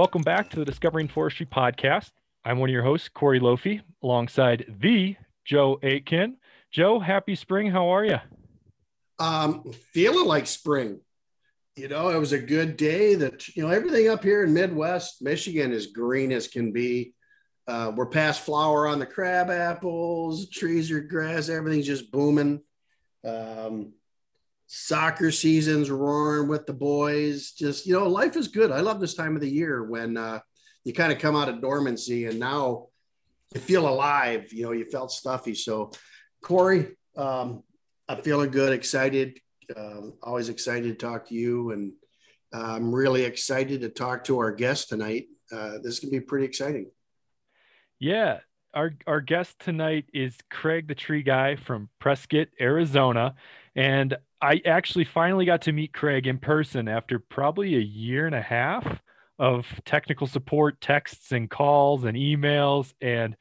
Welcome back to the Discovering Forestry podcast. I'm one of your hosts, Corey Lofi, alongside the Joe Aitken. Joe, happy spring. How are you? Um, feeling like spring. You know, it was a good day. That you know, everything up here in Midwest Michigan is green as can be. Uh, we're past flower on the crab apples, trees are grass, everything's just booming. Um, soccer season's roaring with the boys. Just you know, life is good. I love this time of the year when uh, you kind of come out of dormancy and now you feel alive. You know, you felt stuffy. So, Corey, um, I'm feeling good, excited. Um, always excited to talk to you, and uh, I'm really excited to talk to our guest tonight. Uh, this can be pretty exciting. Yeah, our our guest tonight is Craig the Tree Guy from Prescott, Arizona, and I actually finally got to meet Craig in person after probably a year and a half of technical support texts and calls and emails and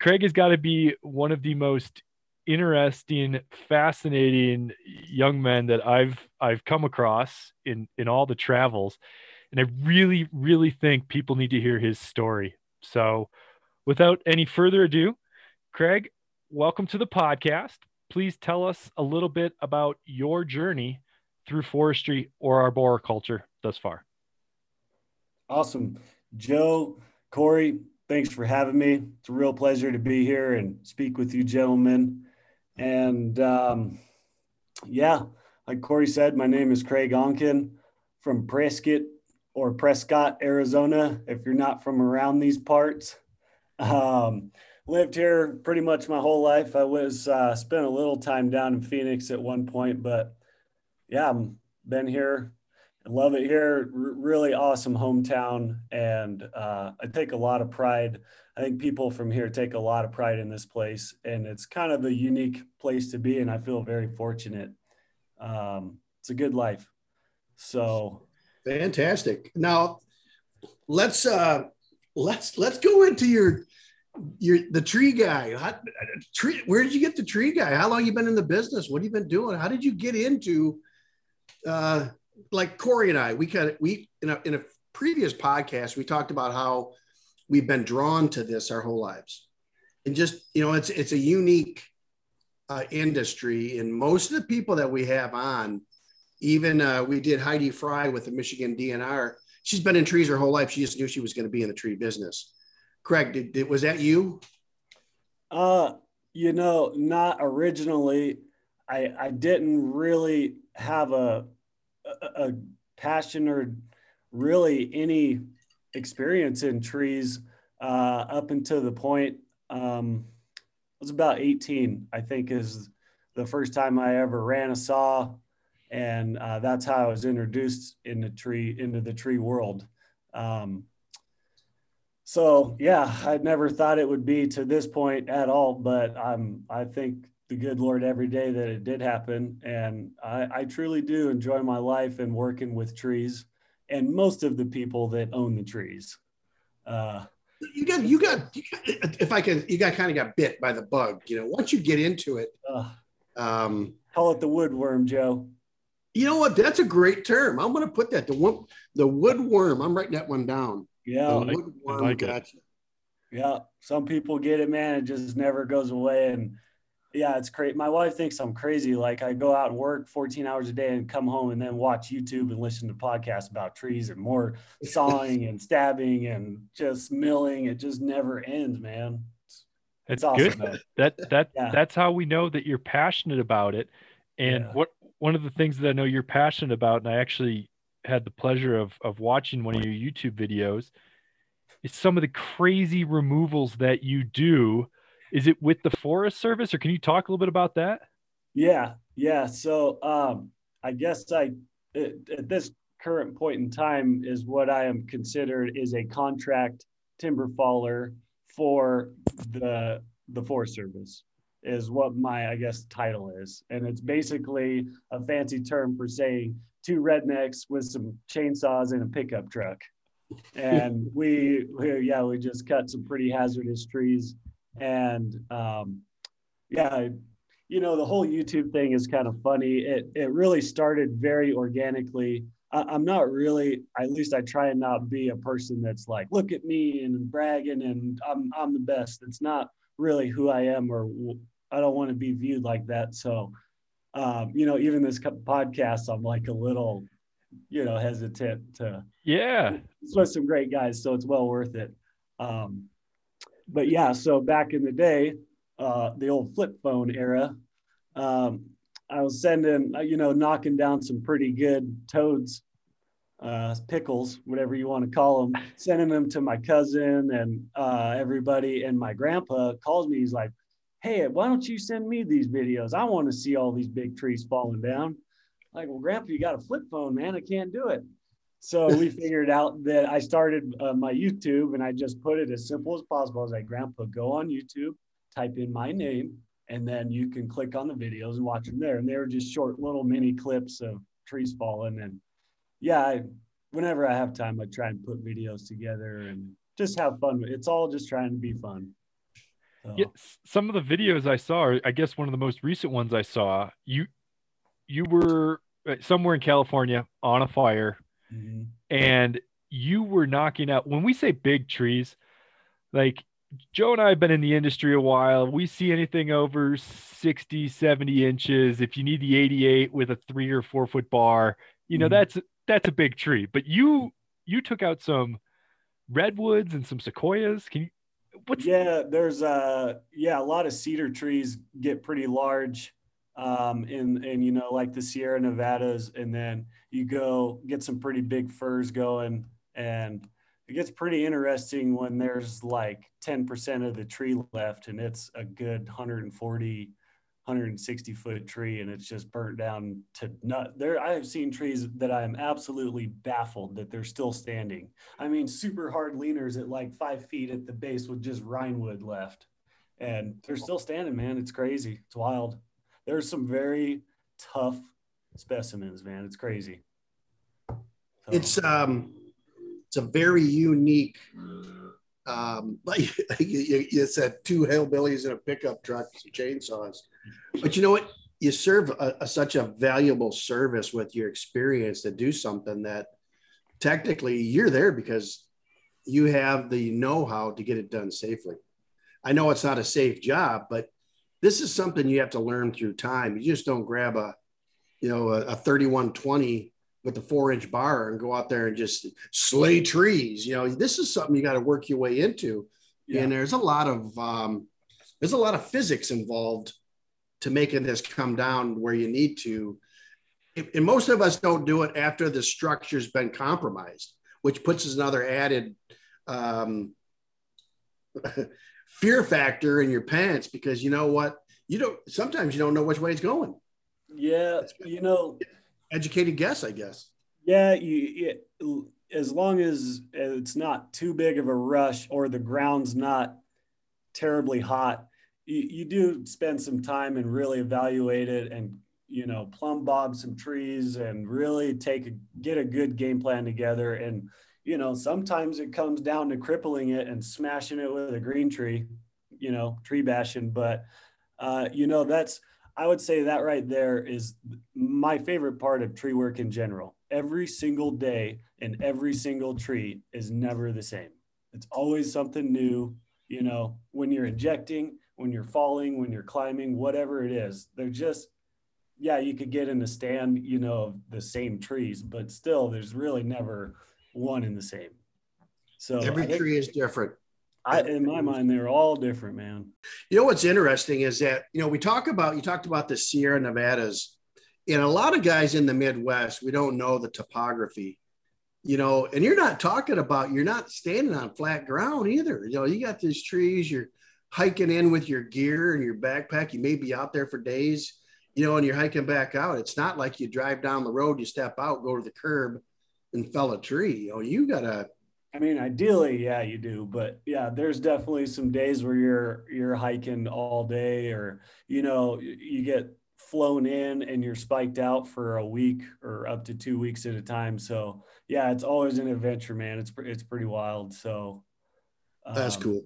Craig has got to be one of the most interesting fascinating young men that I've I've come across in in all the travels and I really really think people need to hear his story. So without any further ado, Craig, welcome to the podcast. Please tell us a little bit about your journey through forestry or arboriculture thus far. Awesome. Joe, Corey, thanks for having me. It's a real pleasure to be here and speak with you, gentlemen. And um, yeah, like Corey said, my name is Craig Onken from Prescott or Prescott, Arizona. If you're not from around these parts, um, lived here pretty much my whole life. I was uh, spent a little time down in Phoenix at one point, but yeah, I'm been here. I love it here. R- really awesome hometown, and uh, I take a lot of pride. I think people from here take a lot of pride in this place, and it's kind of a unique place to be. And I feel very fortunate. Um, it's a good life. So fantastic. Now let's uh, let's let's go into your you're the tree guy. How, tree, where did you get the tree guy? How long you been in the business? What have you been doing? How did you get into, uh, like Corey and I? We kind of we in a, in a previous podcast we talked about how we've been drawn to this our whole lives, and just you know it's it's a unique uh, industry, and most of the people that we have on, even uh, we did Heidi Fry with the Michigan DNR. She's been in trees her whole life. She just knew she was going to be in the tree business Craig, did, did, was that you? Uh, you know, not originally. I I didn't really have a a, passion or really any experience in trees uh, up until the point um, I was about 18. I think is the first time I ever ran a saw, and uh, that's how I was introduced in the tree into the tree world. Um, so yeah, I never thought it would be to this point at all, but I'm I think the good Lord every day that it did happen, and I, I truly do enjoy my life and working with trees, and most of the people that own the trees. Uh, you got, you got, you got, if I can, you got kind of got bit by the bug. You know, once you get into it, uh, um, call it the woodworm, Joe. You know what? That's a great term. I'm going to put that the one, the woodworm. I'm writing that one down. Yeah, I, I like gotcha. it. Yeah, some people get it, man. It just never goes away, and yeah, it's great. My wife thinks I'm crazy. Like I go out and work 14 hours a day and come home and then watch YouTube and listen to podcasts about trees and more sawing and stabbing and just milling. It just never ends, man. It's, it's awesome, good. That that yeah. that's how we know that you're passionate about it. And yeah. what one of the things that I know you're passionate about, and I actually had the pleasure of of watching one of your YouTube videos is some of the crazy removals that you do. Is it with the Forest Service, or can you talk a little bit about that? Yeah, yeah. So um, I guess I at this current point in time is what I am considered is a contract timber faller for the the Forest Service is what my I guess title is, and it's basically a fancy term for saying two rednecks with some chainsaws and a pickup truck. And we, we yeah, we just cut some pretty hazardous trees. And um, yeah, you know, the whole YouTube thing is kind of funny. It it really started very organically. I, am not really, at least I try and not be a person that's like, look at me and bragging and I'm I'm the best. It's not really who I am, or I don't want to be viewed like that. So, um, you know, even this podcast, I'm like a little, you know, hesitant to. Yeah. It's with some great guys, so it's well worth it. Um, but yeah, so back in the day, uh, the old flip phone era, um, I was sending, uh, you know, knocking down some pretty good toads, uh, pickles, whatever you want to call them, sending them to my cousin and uh, everybody. And my grandpa calls me. He's like, "Hey, why don't you send me these videos? I want to see all these big trees falling down." like, well, Grandpa, you got a flip phone, man. I can't do it. So we figured out that I started uh, my YouTube and I just put it as simple as possible. I was like, Grandpa, go on YouTube, type in my name, and then you can click on the videos and watch them there. And they were just short little mini clips of trees falling. And yeah, I, whenever I have time, I try and put videos together and just have fun. It's all just trying to be fun. So. Yeah, some of the videos I saw, I guess one of the most recent ones I saw, you you were uh, somewhere in California on a fire, mm-hmm. and you were knocking out. When we say big trees, like Joe and I have been in the industry a while. We see anything over 60, 70 inches. If you need the 88 with a three or four foot bar, you know, mm-hmm. that's that's a big tree. But you you took out some redwoods and some sequoias. Can you what's yeah, there's uh yeah, a lot of cedar trees get pretty large. Um in and you know, like the Sierra Nevadas, and then you go get some pretty big firs going and it gets pretty interesting when there's like 10% of the tree left and it's a good 140 160 foot tree and it's just burnt down to nut. There i have seen trees that i am absolutely baffled that they're still standing. I mean super hard leaners at like five feet at the base with just wood left. And they're still standing man. It's crazy. It's wild. There's some very tough specimens man. It's crazy. So. it's um it's a very unique um, like you, you, said two hillbillies in a pickup truck chainsaws but you know what you serve a, a, such a valuable service with your experience to do something that technically you're there because you have the know-how to get it done safely i know it's not a safe job but this is something you have to learn through time you just don't grab a you know a, a 3120 with the four inch bar and go out there and just slay trees. You know, this is something you got to work your way into. Yeah. And there's a lot of um, there's a lot of physics involved to making this come down where you need to. And most of us don't do it after the structure's been compromised, which puts us another added um, fear factor in your pants because you know what? You don't sometimes you don't know which way it's going. Yeah, you know, educated guess, I guess. Yeah, you, it, as long as it's not too big of a rush or the ground's not terribly hot, you, you do spend some time and really evaluate it and you know plumb bob some trees and really take a, get a good game plan together and you know sometimes it comes down to crippling it and smashing it with a green tree you know tree bashing but uh, you know that's I would say that right there is my favorite part of tree work in general. Every single day and every single tree is never the same. It's always something new. You know, when you're injecting, when you're falling, when you're climbing, whatever it is, they're just, yeah, you could get in a stand, you know, of the same trees, but still, there's really never one in the same. So every think, tree is different. I, in my mind, they're all different, man. You know what's interesting is that you know we talk about you talked about the Sierra Nevadas, and a lot of guys in the Midwest we don't know the topography, you know, and you're not talking about you're not standing on flat ground either. You know, you got these trees, you're hiking in with your gear and your backpack. You may be out there for days, you know, and you're hiking back out. It's not like you drive down the road, you step out, go to the curb, and fell a tree. You know, you gotta I mean, ideally, yeah, you do, but yeah, there's definitely some days where you're you're hiking all day, or you know, you get flown in and you're spiked out for a week or up to two weeks at a time. So yeah, it's always an adventure, man. It's it's pretty wild. So um, that's cool.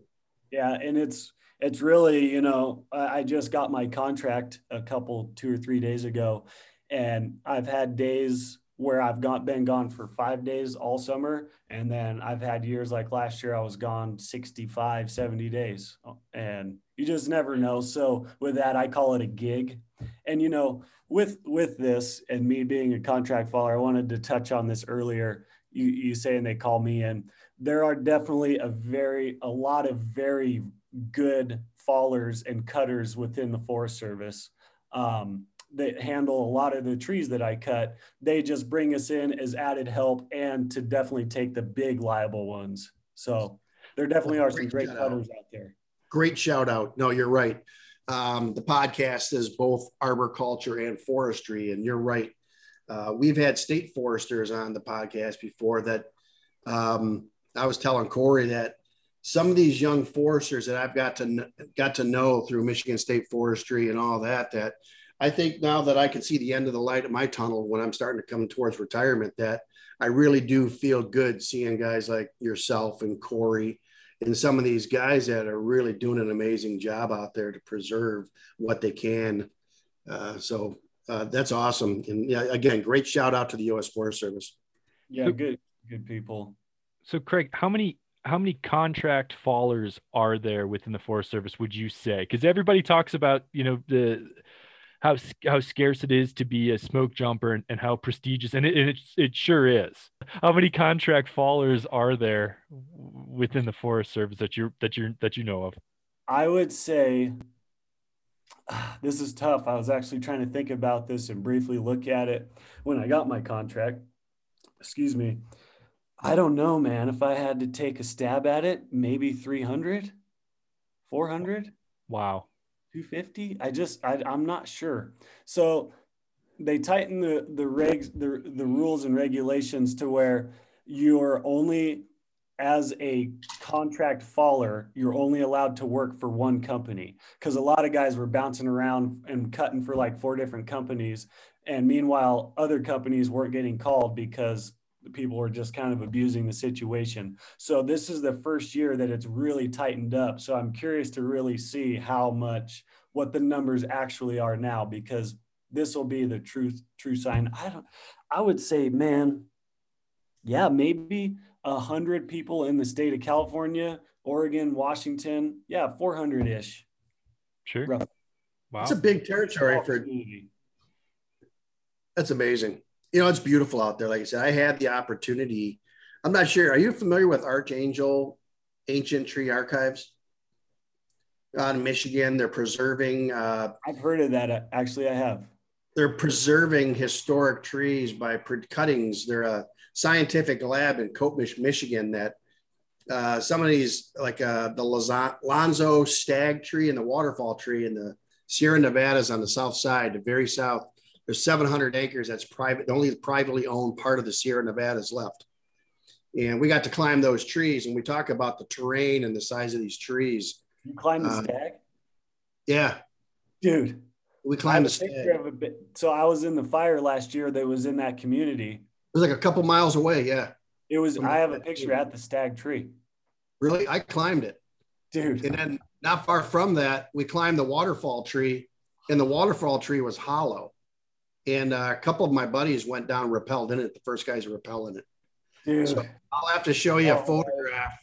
Yeah, and it's it's really, you know, I just got my contract a couple, two or three days ago, and I've had days where I've got been gone for five days all summer. And then I've had years like last year, I was gone 65, 70 days. Uh, and you just never know. So with that, I call it a gig. And you know, with with this and me being a contract faller, I wanted to touch on this earlier. You you saying they call me in. There are definitely a very a lot of very good fallers and cutters within the Forest Service. Um, that handle a lot of the trees that I cut. They just bring us in as added help and to definitely take the big liable ones. So there definitely are some great cutters out. out there. Great shout out. No, you're right. Um, the podcast is both arboriculture and forestry, and you're right. Uh, we've had state foresters on the podcast before that. Um, I was telling Corey that some of these young foresters that I've got to got to know through Michigan State Forestry and all that that I think now that I can see the end of the light of my tunnel when I'm starting to come towards retirement, that I really do feel good seeing guys like yourself and Corey and some of these guys that are really doing an amazing job out there to preserve what they can. Uh, so uh, that's awesome. And yeah, again, great shout out to the U.S. Forest Service. Yeah, good, good people. So, Craig, how many how many contract fallers are there within the Forest Service? Would you say? Because everybody talks about you know the how how scarce it is to be a smoke jumper and, and how prestigious and it, it it sure is. How many contract fallers are there within the Forest Service that you that you that you know of? I would say this is tough. I was actually trying to think about this and briefly look at it when I got my contract. Excuse me. I don't know, man. If I had to take a stab at it, maybe 300, 400. Wow. 250 i just I, i'm not sure so they tighten the the regs the, the rules and regulations to where you're only as a contract faller you're only allowed to work for one company because a lot of guys were bouncing around and cutting for like four different companies and meanwhile other companies weren't getting called because people are just kind of abusing the situation. So this is the first year that it's really tightened up. So I'm curious to really see how much what the numbers actually are now because this will be the truth true sign. I don't I would say man yeah, maybe a hundred people in the state of California, Oregon, Washington. Yeah, 400 ish. Sure. Roughly. Wow. It's a big territory for. That's amazing you know, it's beautiful out there. Like I said, I had the opportunity. I'm not sure. Are you familiar with Archangel Ancient Tree Archives? On Michigan, they're preserving. Uh, I've heard of that. Actually, I have. They're preserving historic trees by cuttings. They're a scientific lab in Copemish, Michigan. That uh, some of these, like uh, the Alonzo Stagg tree and the waterfall tree in the Sierra Nevadas on the south side, the very south, there's 700 acres that's private, the only privately owned part of the Sierra Nevada is left. And we got to climb those trees and we talk about the terrain and the size of these trees. You climb the uh, Stagg? Yeah. Dude. We climbed the Stagg. So I was in the fire last year that was in that community. It was like a couple miles away. Yeah. It was, I have a picture at the Stagg tree. Really? I climbed it. Dude. And then not far from that, we climbed the waterfall tree and the waterfall tree was hollow. And uh, a couple of my buddies went down rappelled in it. The first guys rappelling it. Dude. So I'll have to show you a oh, photograph.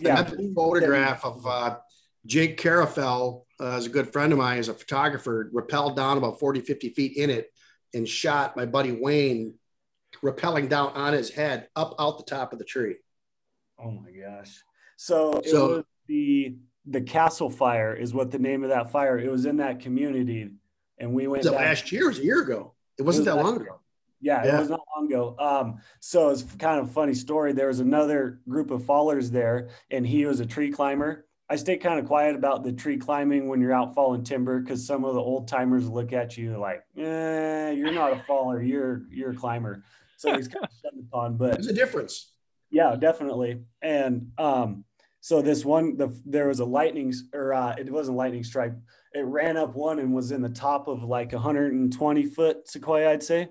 Yeah. a photograph of uh, Jake Carafell, uh, is a good friend of mine, is a photographer, rappelled down about 40, 50 feet in it and shot my buddy Wayne rappelling down on his head up out the top of the tree. Oh my gosh. So, so it was the the castle fire is what the name of that fire. It was in that community and we went last year. It was a year ago. It wasn't it was that long ago. Yeah, yeah, it was not long ago. Um, so it's kind of a funny story. There was another group of fallers there, and he was a tree climber. I stay kind of quiet about the tree climbing when you're out falling timber because some of the old timers look at you like, eh, you're not a faller, you're you're a climber. So he's kind of shut upon. But there's a difference. Yeah, definitely. And um, so this one, the, there was a lightning, or uh, it wasn't lightning strike. It ran up one and was in the top of like 120 foot sequoia, I'd say.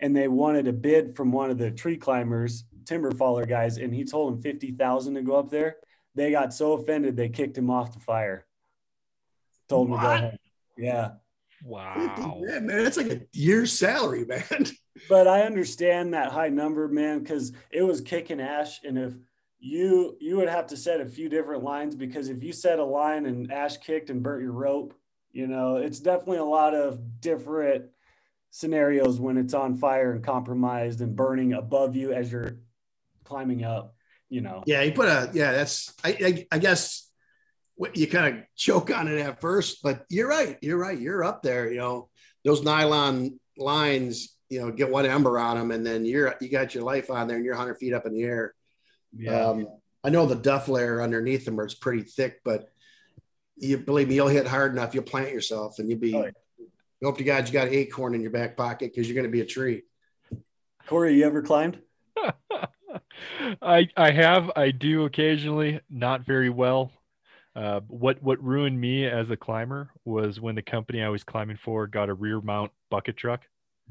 And they wanted a bid from one of the tree climbers, timber faller guys, and he told them 50,000 to go up there. They got so offended they kicked him off the fire. told me to go home. Yeah. Wow. man, man, that's like a year's salary, man. But I understand that high number, man, because it was kicking ash. And if you you would have to set a few different lines because if you set a line and ash kicked and burnt your rope, you know, it's definitely a lot of different scenarios when it's on fire and compromised and burning above you as you're climbing up, you know. Yeah, you put a yeah, that's I I, I guess what you kind of choke on it at first, but you're right. You're right. You're up there. You know, those nylon lines, you know, get one ember on them, and then you're you got your life on there, and you're 100 feet up in the air. Yeah. Um, I know the duff layer underneath them is pretty thick, but you believe me, you'll hit hard enough, you'll plant yourself, and you'll be. Oh, yeah. You hope to God you got an acorn in your back pocket because you're going to be a tree. Corey, you ever climbed? I I have I do occasionally not very well. Uh, what what ruined me as a climber was when the company I was climbing for got a rear mount bucket truck,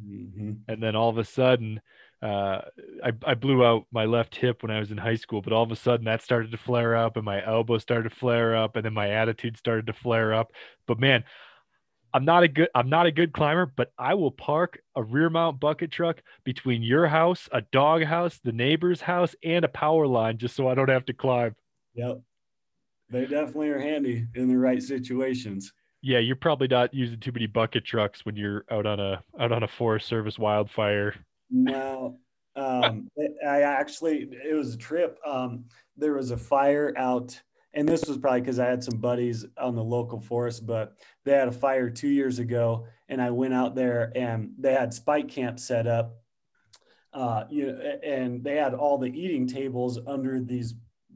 Mm-hmm. and then all of a sudden, uh, I I blew out my left hip when I was in high school. But all of a sudden, that started to flare up, and my elbow started to flare up, and then my attitude started to flare up. But man, I'm not a good I'm not a good climber, but I will park a rear mount bucket truck between your house, a dog house, the neighbor's house, and a power line just so I don't have to climb. Yep. They definitely are handy in the right situations. Yeah, you're probably not using too many bucket trucks when you're out on a out on a Forest Service wildfire. No, um, I actually it was a trip. Um, there was a fire out, and this was probably because I had some buddies on the local forest, but they had a fire two years ago, and I went out there and they had spike camp set up. Uh, you know, and they had all the eating tables under these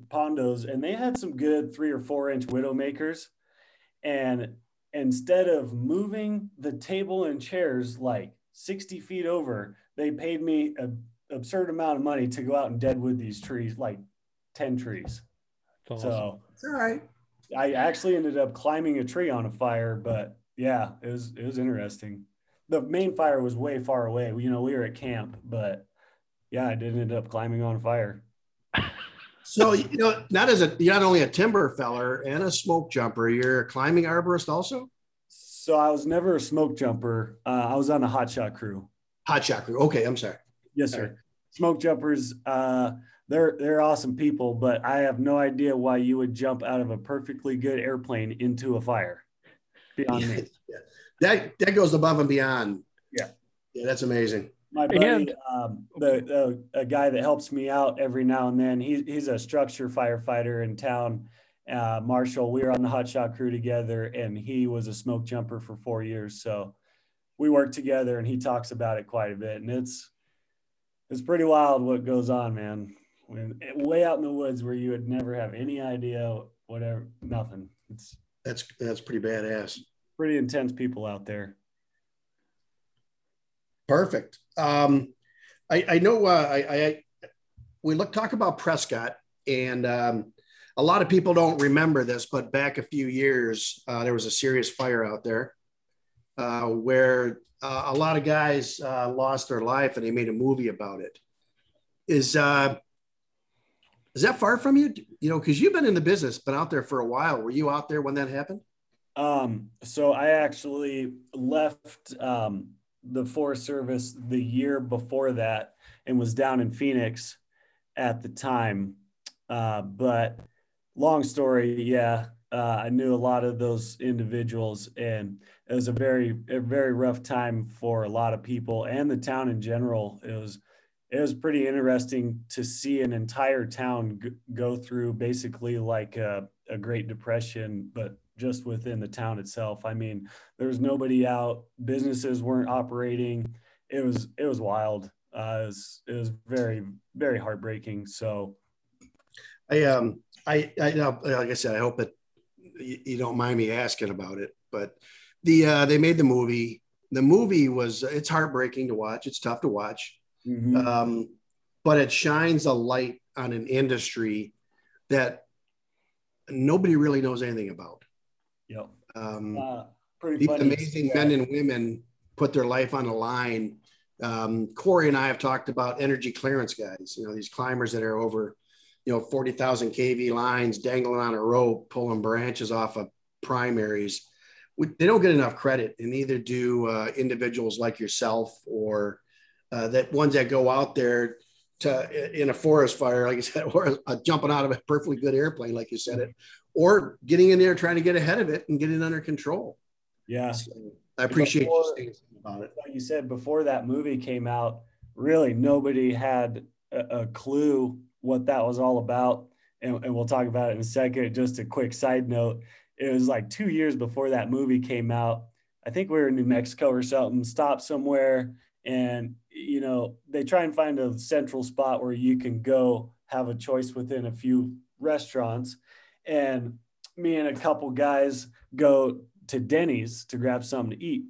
pondos, and they had some good three or four inch widow makers, and instead of moving the table and chairs like 60 feet over, they paid me an absurd amount of money to go out and deadwood these trees, like 10 trees. That's awesome. So It's all right. I actually ended up climbing a tree on a fire, but yeah, it was it was interesting. The main fire was way far away. You know, we were at camp, but yeah, I did end up climbing on a fire. So you know, not as a you're not only a timber feller and a smoke jumper, you're a climbing arborist also. So I was never a smoke jumper. Uh, I was on a hot shot crew. Hot shot crew. Okay, I'm sorry. Yes, All sir. Smoke jumpers, uh, they're they're awesome people, but I have no idea why you would jump out of a perfectly good airplane into a fire. Beyond me. yeah. That that goes above and beyond. Yeah. Yeah, that's amazing. My buddy, And- um, the, the a guy that helps me out every now and then. He, he's a structure firefighter in town. Uh, Marshall, we were on the hot shot crew together, and he was a smoke jumper for four years. So we work together, and he talks about it quite a bit. And it's it's pretty wild what goes on, man. When, way out in the woods where you would never have any idea, whatever, nothing. It's That's that's pretty badass. pretty intense people out there. Perfect. Um, I, I know uh, I, I we look talk about Prescott, and um, a lot of people don't remember this, but back a few years, uh, there was a serious fire out there uh, where uh, a lot of guys uh, lost their life, and they made a movie about it. Is uh, is that far from you? You know, because you've been in the business, been out there for a while. Were you out there when that happened? Um, so I actually left um, the Forest Service the year before that and was down in Phoenix at the time. Uh, but long story, yeah, uh, I knew a lot of those individuals, and it was a very, a very rough time for a lot of people and the town in general. It was, it was pretty interesting to see an entire town g- go through basically like a, a Great Depression, but just within the town itself. I mean, there was nobody out, businesses weren't operating. It was it was wild. Uh, it was it was very very heartbreaking. So I um I I like I said I hope that you, you don't mind me asking about it, but the uh, they made the movie. The movie was it's heartbreaking to watch. It's tough to watch, mhm. um, but it shines a light on an industry that nobody really knows anything about. yep. Um, Uh, pretty these funny. amazing Yeah. men and women put their life on the line. Um, Corey and I have talked about energy clearance guys, you know, these climbers that are over, you know, 40,000 KV lines dangling on a rope, pulling branches off of primaries. we, they don't get enough credit, and neither do uh, individuals like yourself or uh, that ones that go out there to in a forest fire, like I said, or uh, jumping out of a perfectly good airplane, like you said it, or getting in there trying to get ahead of it and get it under control. Yeah, so I appreciate before, you saying about it. Like you said before that movie came out, really nobody had a, a clue what that was all about, and, and we'll talk about it in a second. Just a quick side note: it was like two years before that movie came out. I think we were in New Mexico or something. Stopped somewhere and you know they try and find a central spot where you can go have a choice within a few restaurants and me and a couple guys go to denny's to grab something to eat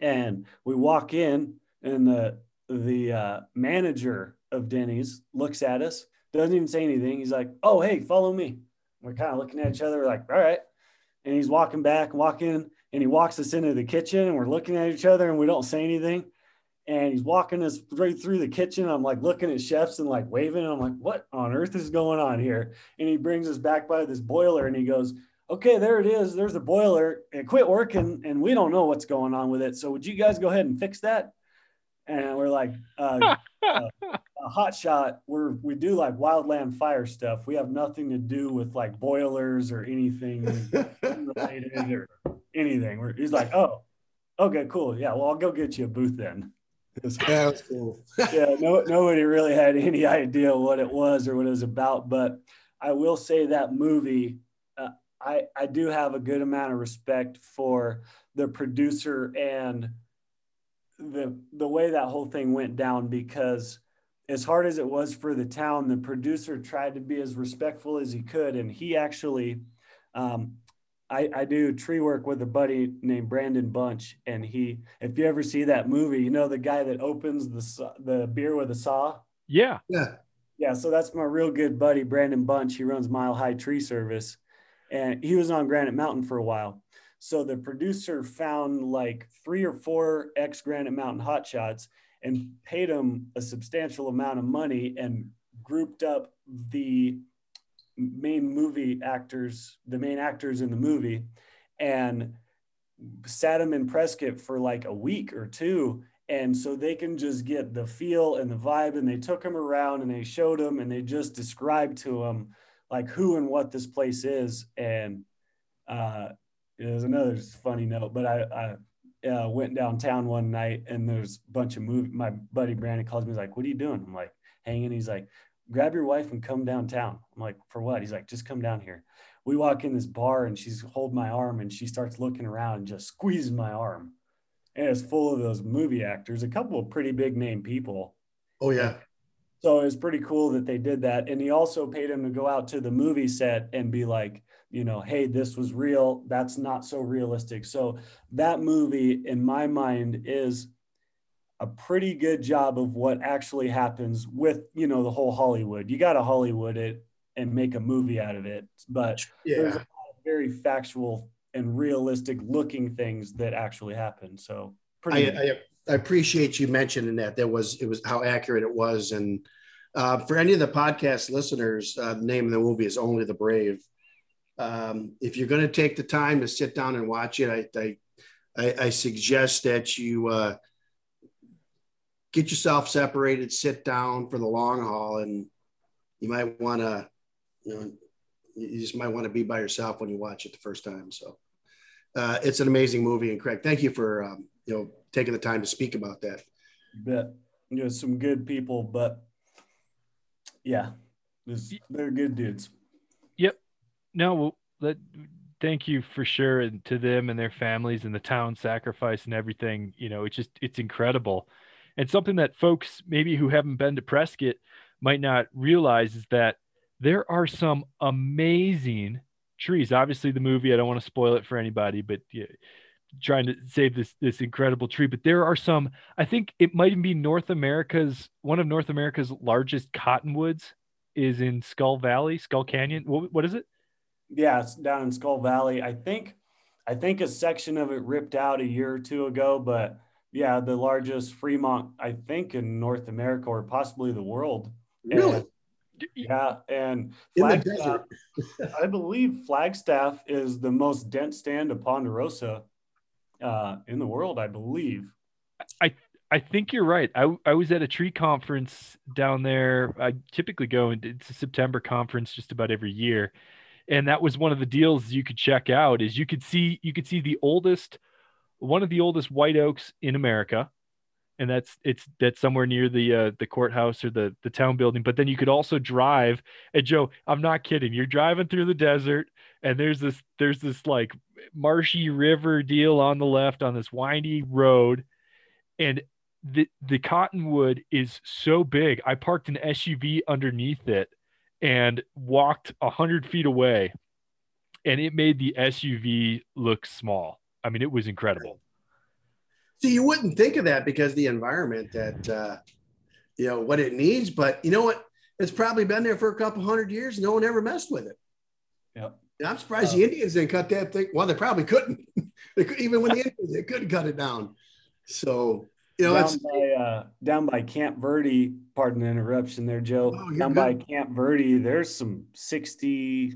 and we walk in and the the uh, manager of denny's looks at us doesn't even say anything he's like oh hey follow me we're kind of looking at each other like all right and he's walking back walking and he walks us into the kitchen and we're looking at each other and we don't say anything and he's walking us right through the kitchen. I'm like looking at chefs and like waving. And I'm like, what on earth is going on here? And he brings us back by this boiler and he goes, okay, there it is. There's the boiler. It quit working and we don't know what's going on with it. So would you guys go ahead and fix that? And we're like, uh, uh, a hot shot. We're, we do like wildland fire stuff. We have nothing to do with like boilers or anything related or anything. We're, he's like, oh, okay, cool. Yeah. Well, I'll go get you a booth then. Yeah, that's cool. yeah, no, nobody really had any idea what it was or what it was about. But I will say that movie, uh, I I do have a good amount of respect for the producer and the the way that whole thing went down because as hard as it was for the town, the producer tried to be as respectful as he could, and he actually um, I, I do tree work with a buddy named Brandon Bunch, and he, if you ever see that movie, you know the guy that opens the the beer with a saw. Yeah, yeah, yeah. So that's my real good buddy Brandon Bunch. He runs Mile High Tree Service, and he was on Granite Mountain for a while. So the producer found like three or four ex Granite Mountain hotshots and paid them a substantial amount of money and grouped up the main movie actors, the main actors in the movie, and sat them in Prescott for like a week or two. And so they can just get the feel and the vibe. And they took them around and they showed them and they just described to them like who and what this place is. And uh, there's another funny note, but I, I uh, went downtown one night and there's a bunch of movie. My buddy Brandon calls me, he's like, What are you doing? I'm like, hanging. He's like, grab your wife and come downtown. I'm like, for what? He's like, just come down here. We walk in this bar and she's hold my arm and she starts looking around and just squeezes my arm. And it's full of those movie actors, a couple of pretty big name people. Oh yeah. So it was pretty cool that they did that. And he also paid him to go out to the movie set and be like, you know, hey, this was real. That's not so realistic. So that movie, in my mind, is a pretty good job of what actually happens with you know the whole Hollywood. You got to Hollywood it and make a movie out of it, but yeah. there's a lot of very factual and realistic looking things that actually happen. So I, I, I, appreciate you mentioning that. That was it was how accurate it was, and uh, for any of the podcast listeners, uh, the name of the movie is Only the Brave. Um, if you're going to take the time to sit down and watch it, I I, I suggest that you uh, get yourself separated, sit down for the long haul, and you might want to, you know, you just might want to be by yourself when you watch it the first time. So uh, it's an amazing movie, and Craig, thank you for um, you know taking the time to speak about that. Bet you know some good people, but yeah, they're good dudes. No, that thank you for sure, and to them and their families and the town sacrifice and everything. You know, it's just it's incredible. And something that folks maybe who haven't been to Prescott might not realize is that there are some amazing trees. Obviously, the movie, I don't want to spoil it for anybody, but yeah, trying to save this this incredible tree. But there are some, I think it might be North America's one of North America's largest cottonwoods is in Skull Valley, Skull Canyon. What, what is it? Yeah, it's down in Skull Valley. I think I think a section of it ripped out a year or two ago, but yeah, the largest Fremont, I think, in North America or possibly the world. Really? And, Yeah, and Flagstaff, I believe Flagstaff is the most dense stand of Ponderosa uh, in the world. I believe. I I think you're right. I I was at a tree conference down there. I typically go and it's a September conference just about every year, and that was one of the deals you could check out. Is you could see you could see the oldest, one of the oldest white oaks in America and that's it's that's somewhere near the uh, the courthouse or the the town building. But then you could also drive. And Joe, I'm not kidding. You're driving through the desert, and there's this there's this like marshy river deal on the left on this windy road, and the the cottonwood is so big. I parked an SUV underneath it and walked a hundred feet away, and it made the SUV look small. I mean, it was incredible. So you wouldn't think of that because the environment that uh, you know what it needs, but you know what? It's probably been there for a couple hundred years. No one ever messed with it. Yeah. I'm surprised uh, the Indians didn't cut that thing. Well, they probably couldn't. they could, even when the Indians they couldn't cut it down. So you know, down by uh, down by Camp Verde. Pardon the interruption there, Joe. Oh, down good. by Camp Verde, there's some 60,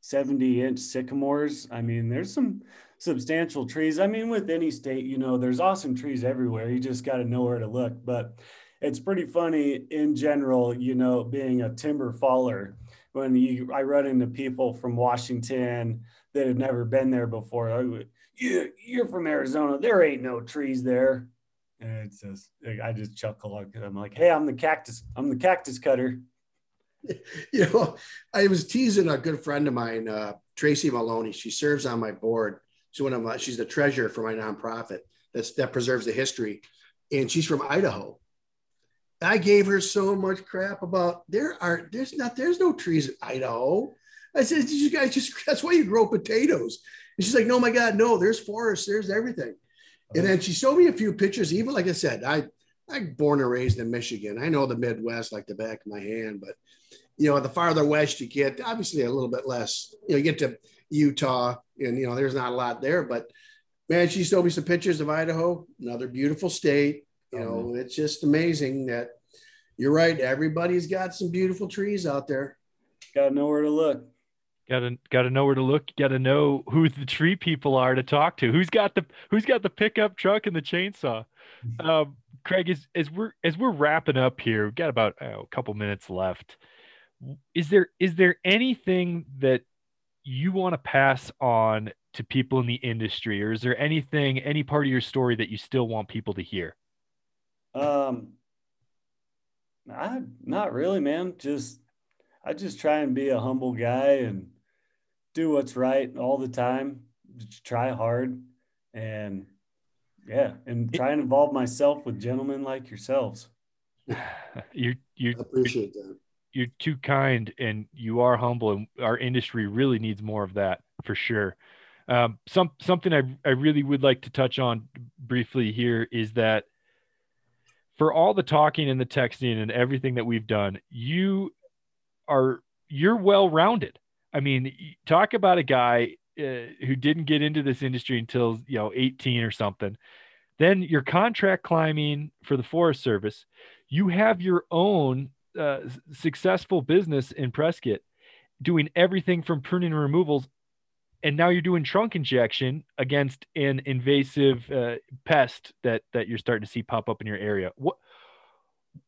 70 inch sycamores. I mean, there's some substantial trees. I mean, with any state, you know, there's awesome trees everywhere. You just got to know where to look. But it's pretty funny in general, you know, being a timber faller when you I run into people from Washington that have never been there before. You, you're from Arizona. There ain't no trees there. And just I just chuckle. because I'm like, hey, I'm the cactus. I'm the cactus cutter. You know, I was teasing a good friend of mine, uh, Tracy Maloney. She serves on my board, She's one of my, she's the treasurer for my nonprofit that's that preserves the history, and she's from Idaho. I gave her so much crap about there are there's not there's no trees in Idaho. I said, Did you guys just that's why you grow potatoes. And she's like, no, my God, no, there's forests, there's everything. And uh-huh. then she showed me a few pictures. Even like I said, I I'm born and raised in Michigan. I know the Midwest like the back of my hand, but you know, the farther west you get, obviously a little bit less. You know, you get to Utah, and you know, there's not a lot there. But man, she showed me some pictures of Idaho, another beautiful state. You know, uh-huh. it's just amazing that you're right. Everybody's got some beautiful trees out there. Got nowhere to look. Got to got to know where to look. Got to know who the tree people are to talk to. Who's got the Who's got the pickup truck and the chainsaw? Um, Craig, as as we're as we're wrapping up here, we've got about oh, a couple minutes left. Is there is there anything that you want to pass on to people in the industry or is there anything any part of your story that you still want people to hear um I, not really man just i just try and be a humble guy and do what's right all the time just try hard and yeah and try and involve myself with gentlemen like yourselves. You you appreciate that. you're too kind and you are humble and our industry really needs more of that for sure. Um, some something I, I really would like to touch on briefly here is that for all the talking and the texting and everything that we've done you are you're well rounded i mean talk about a guy uh, who didn't get into this industry until you know 18 or something. Then you're contract climbing for the forest service you have your own uh, successful business in Prescott doing everything from pruning and removals and now you're doing trunk injection against an invasive uh, pest that that you're starting to see pop up in your area. What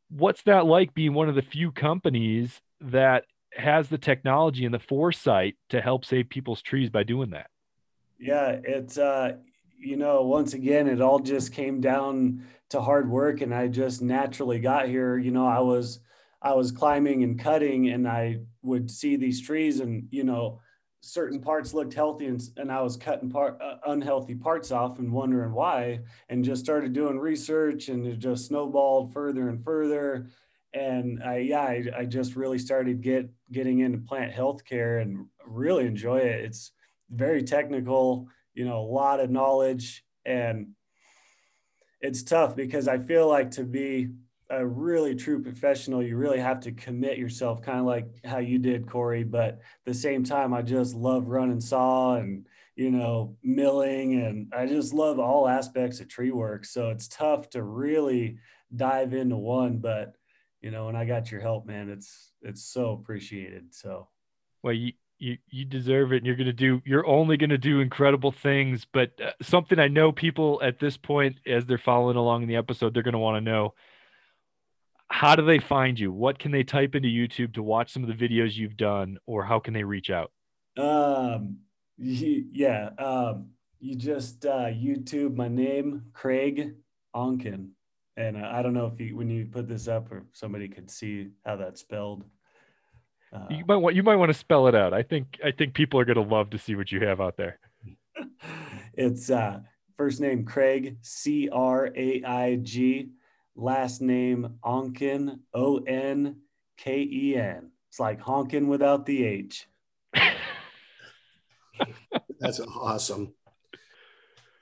what's that like being one of the few companies that has the technology and the foresight to help save people's trees by doing that yeah it's uh you know once again it all just came down to hard work and i just naturally got here you know i was I was climbing and cutting and I would see these trees and, you know, certain parts looked healthy and, and I was cutting part uh, unhealthy parts off and wondering why and just started doing research and it just snowballed further and further. And I, yeah, I, I just really started get getting into plant healthcare and really enjoy it. It's very technical, you know, a lot of knowledge and it's tough because I feel like to be a really true professional, you really have to commit yourself, kind of like how you did, Corey. But at the same time, I just love running saw and you know milling, and I just love all aspects of tree work. So it's tough to really dive into one, but you know, and I got your help, man. It's it's so appreciated. So, well, you you you deserve it and you're going to do you're only going to do incredible things but uh, something i know people at this point as they're following along in the episode they're going to want to know how do they find you what can they type into youtube to watch some of the videos you've done or how can they reach out um yeah um you just uh youtube my name craig onken and uh, i don't know if you when you put this up or somebody could see how that's spelled uh, you might want you might want to spell it out. I think I think people are going to love to see what you have out there. it's uh, first name Craig C R A I G, last name Onken O N K E N. It's like honking without the H. That's awesome.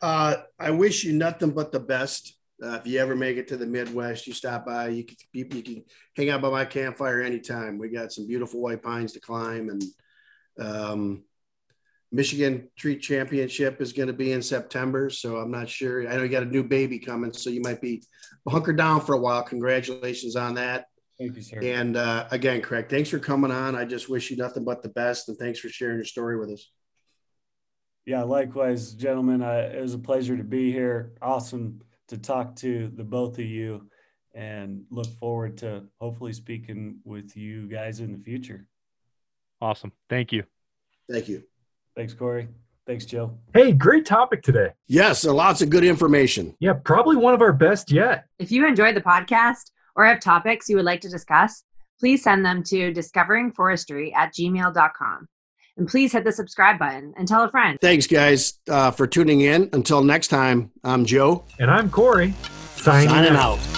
Uh, I wish you nothing but the best uh, if you ever make it to the Midwest, you stop by. You can you, you, can hang out by my campfire anytime. We got some beautiful white pines to climb, and um, Michigan Tree Championship is going to be in September. So I'm not sure. I know you got a new baby coming, so you might be hunkered down for a while. Congratulations on that. Thank you, sir. And uh, again, Craig, thanks for coming on. I just wish you nothing but the best, and thanks for sharing your story with us. Yeah, likewise, gentlemen. Uh, it was a pleasure to be here. Awesome to talk to the both of you and look forward to hopefully speaking with you guys in the future. Awesome. Thank you. Thank you. Thanks, Corey. Thanks, Joe. Hey, great topic today. Yes, lots of good information. Yeah, probably one of our best yet. If you enjoyed the podcast or have topics you would like to discuss, please send them to discoveringforestry at gmail.com. And please hit the subscribe button and tell a friend. Thanks, guys, uh, for tuning in. Until next time, I'm Joe. And I'm Corey. Signing, Signing out. out.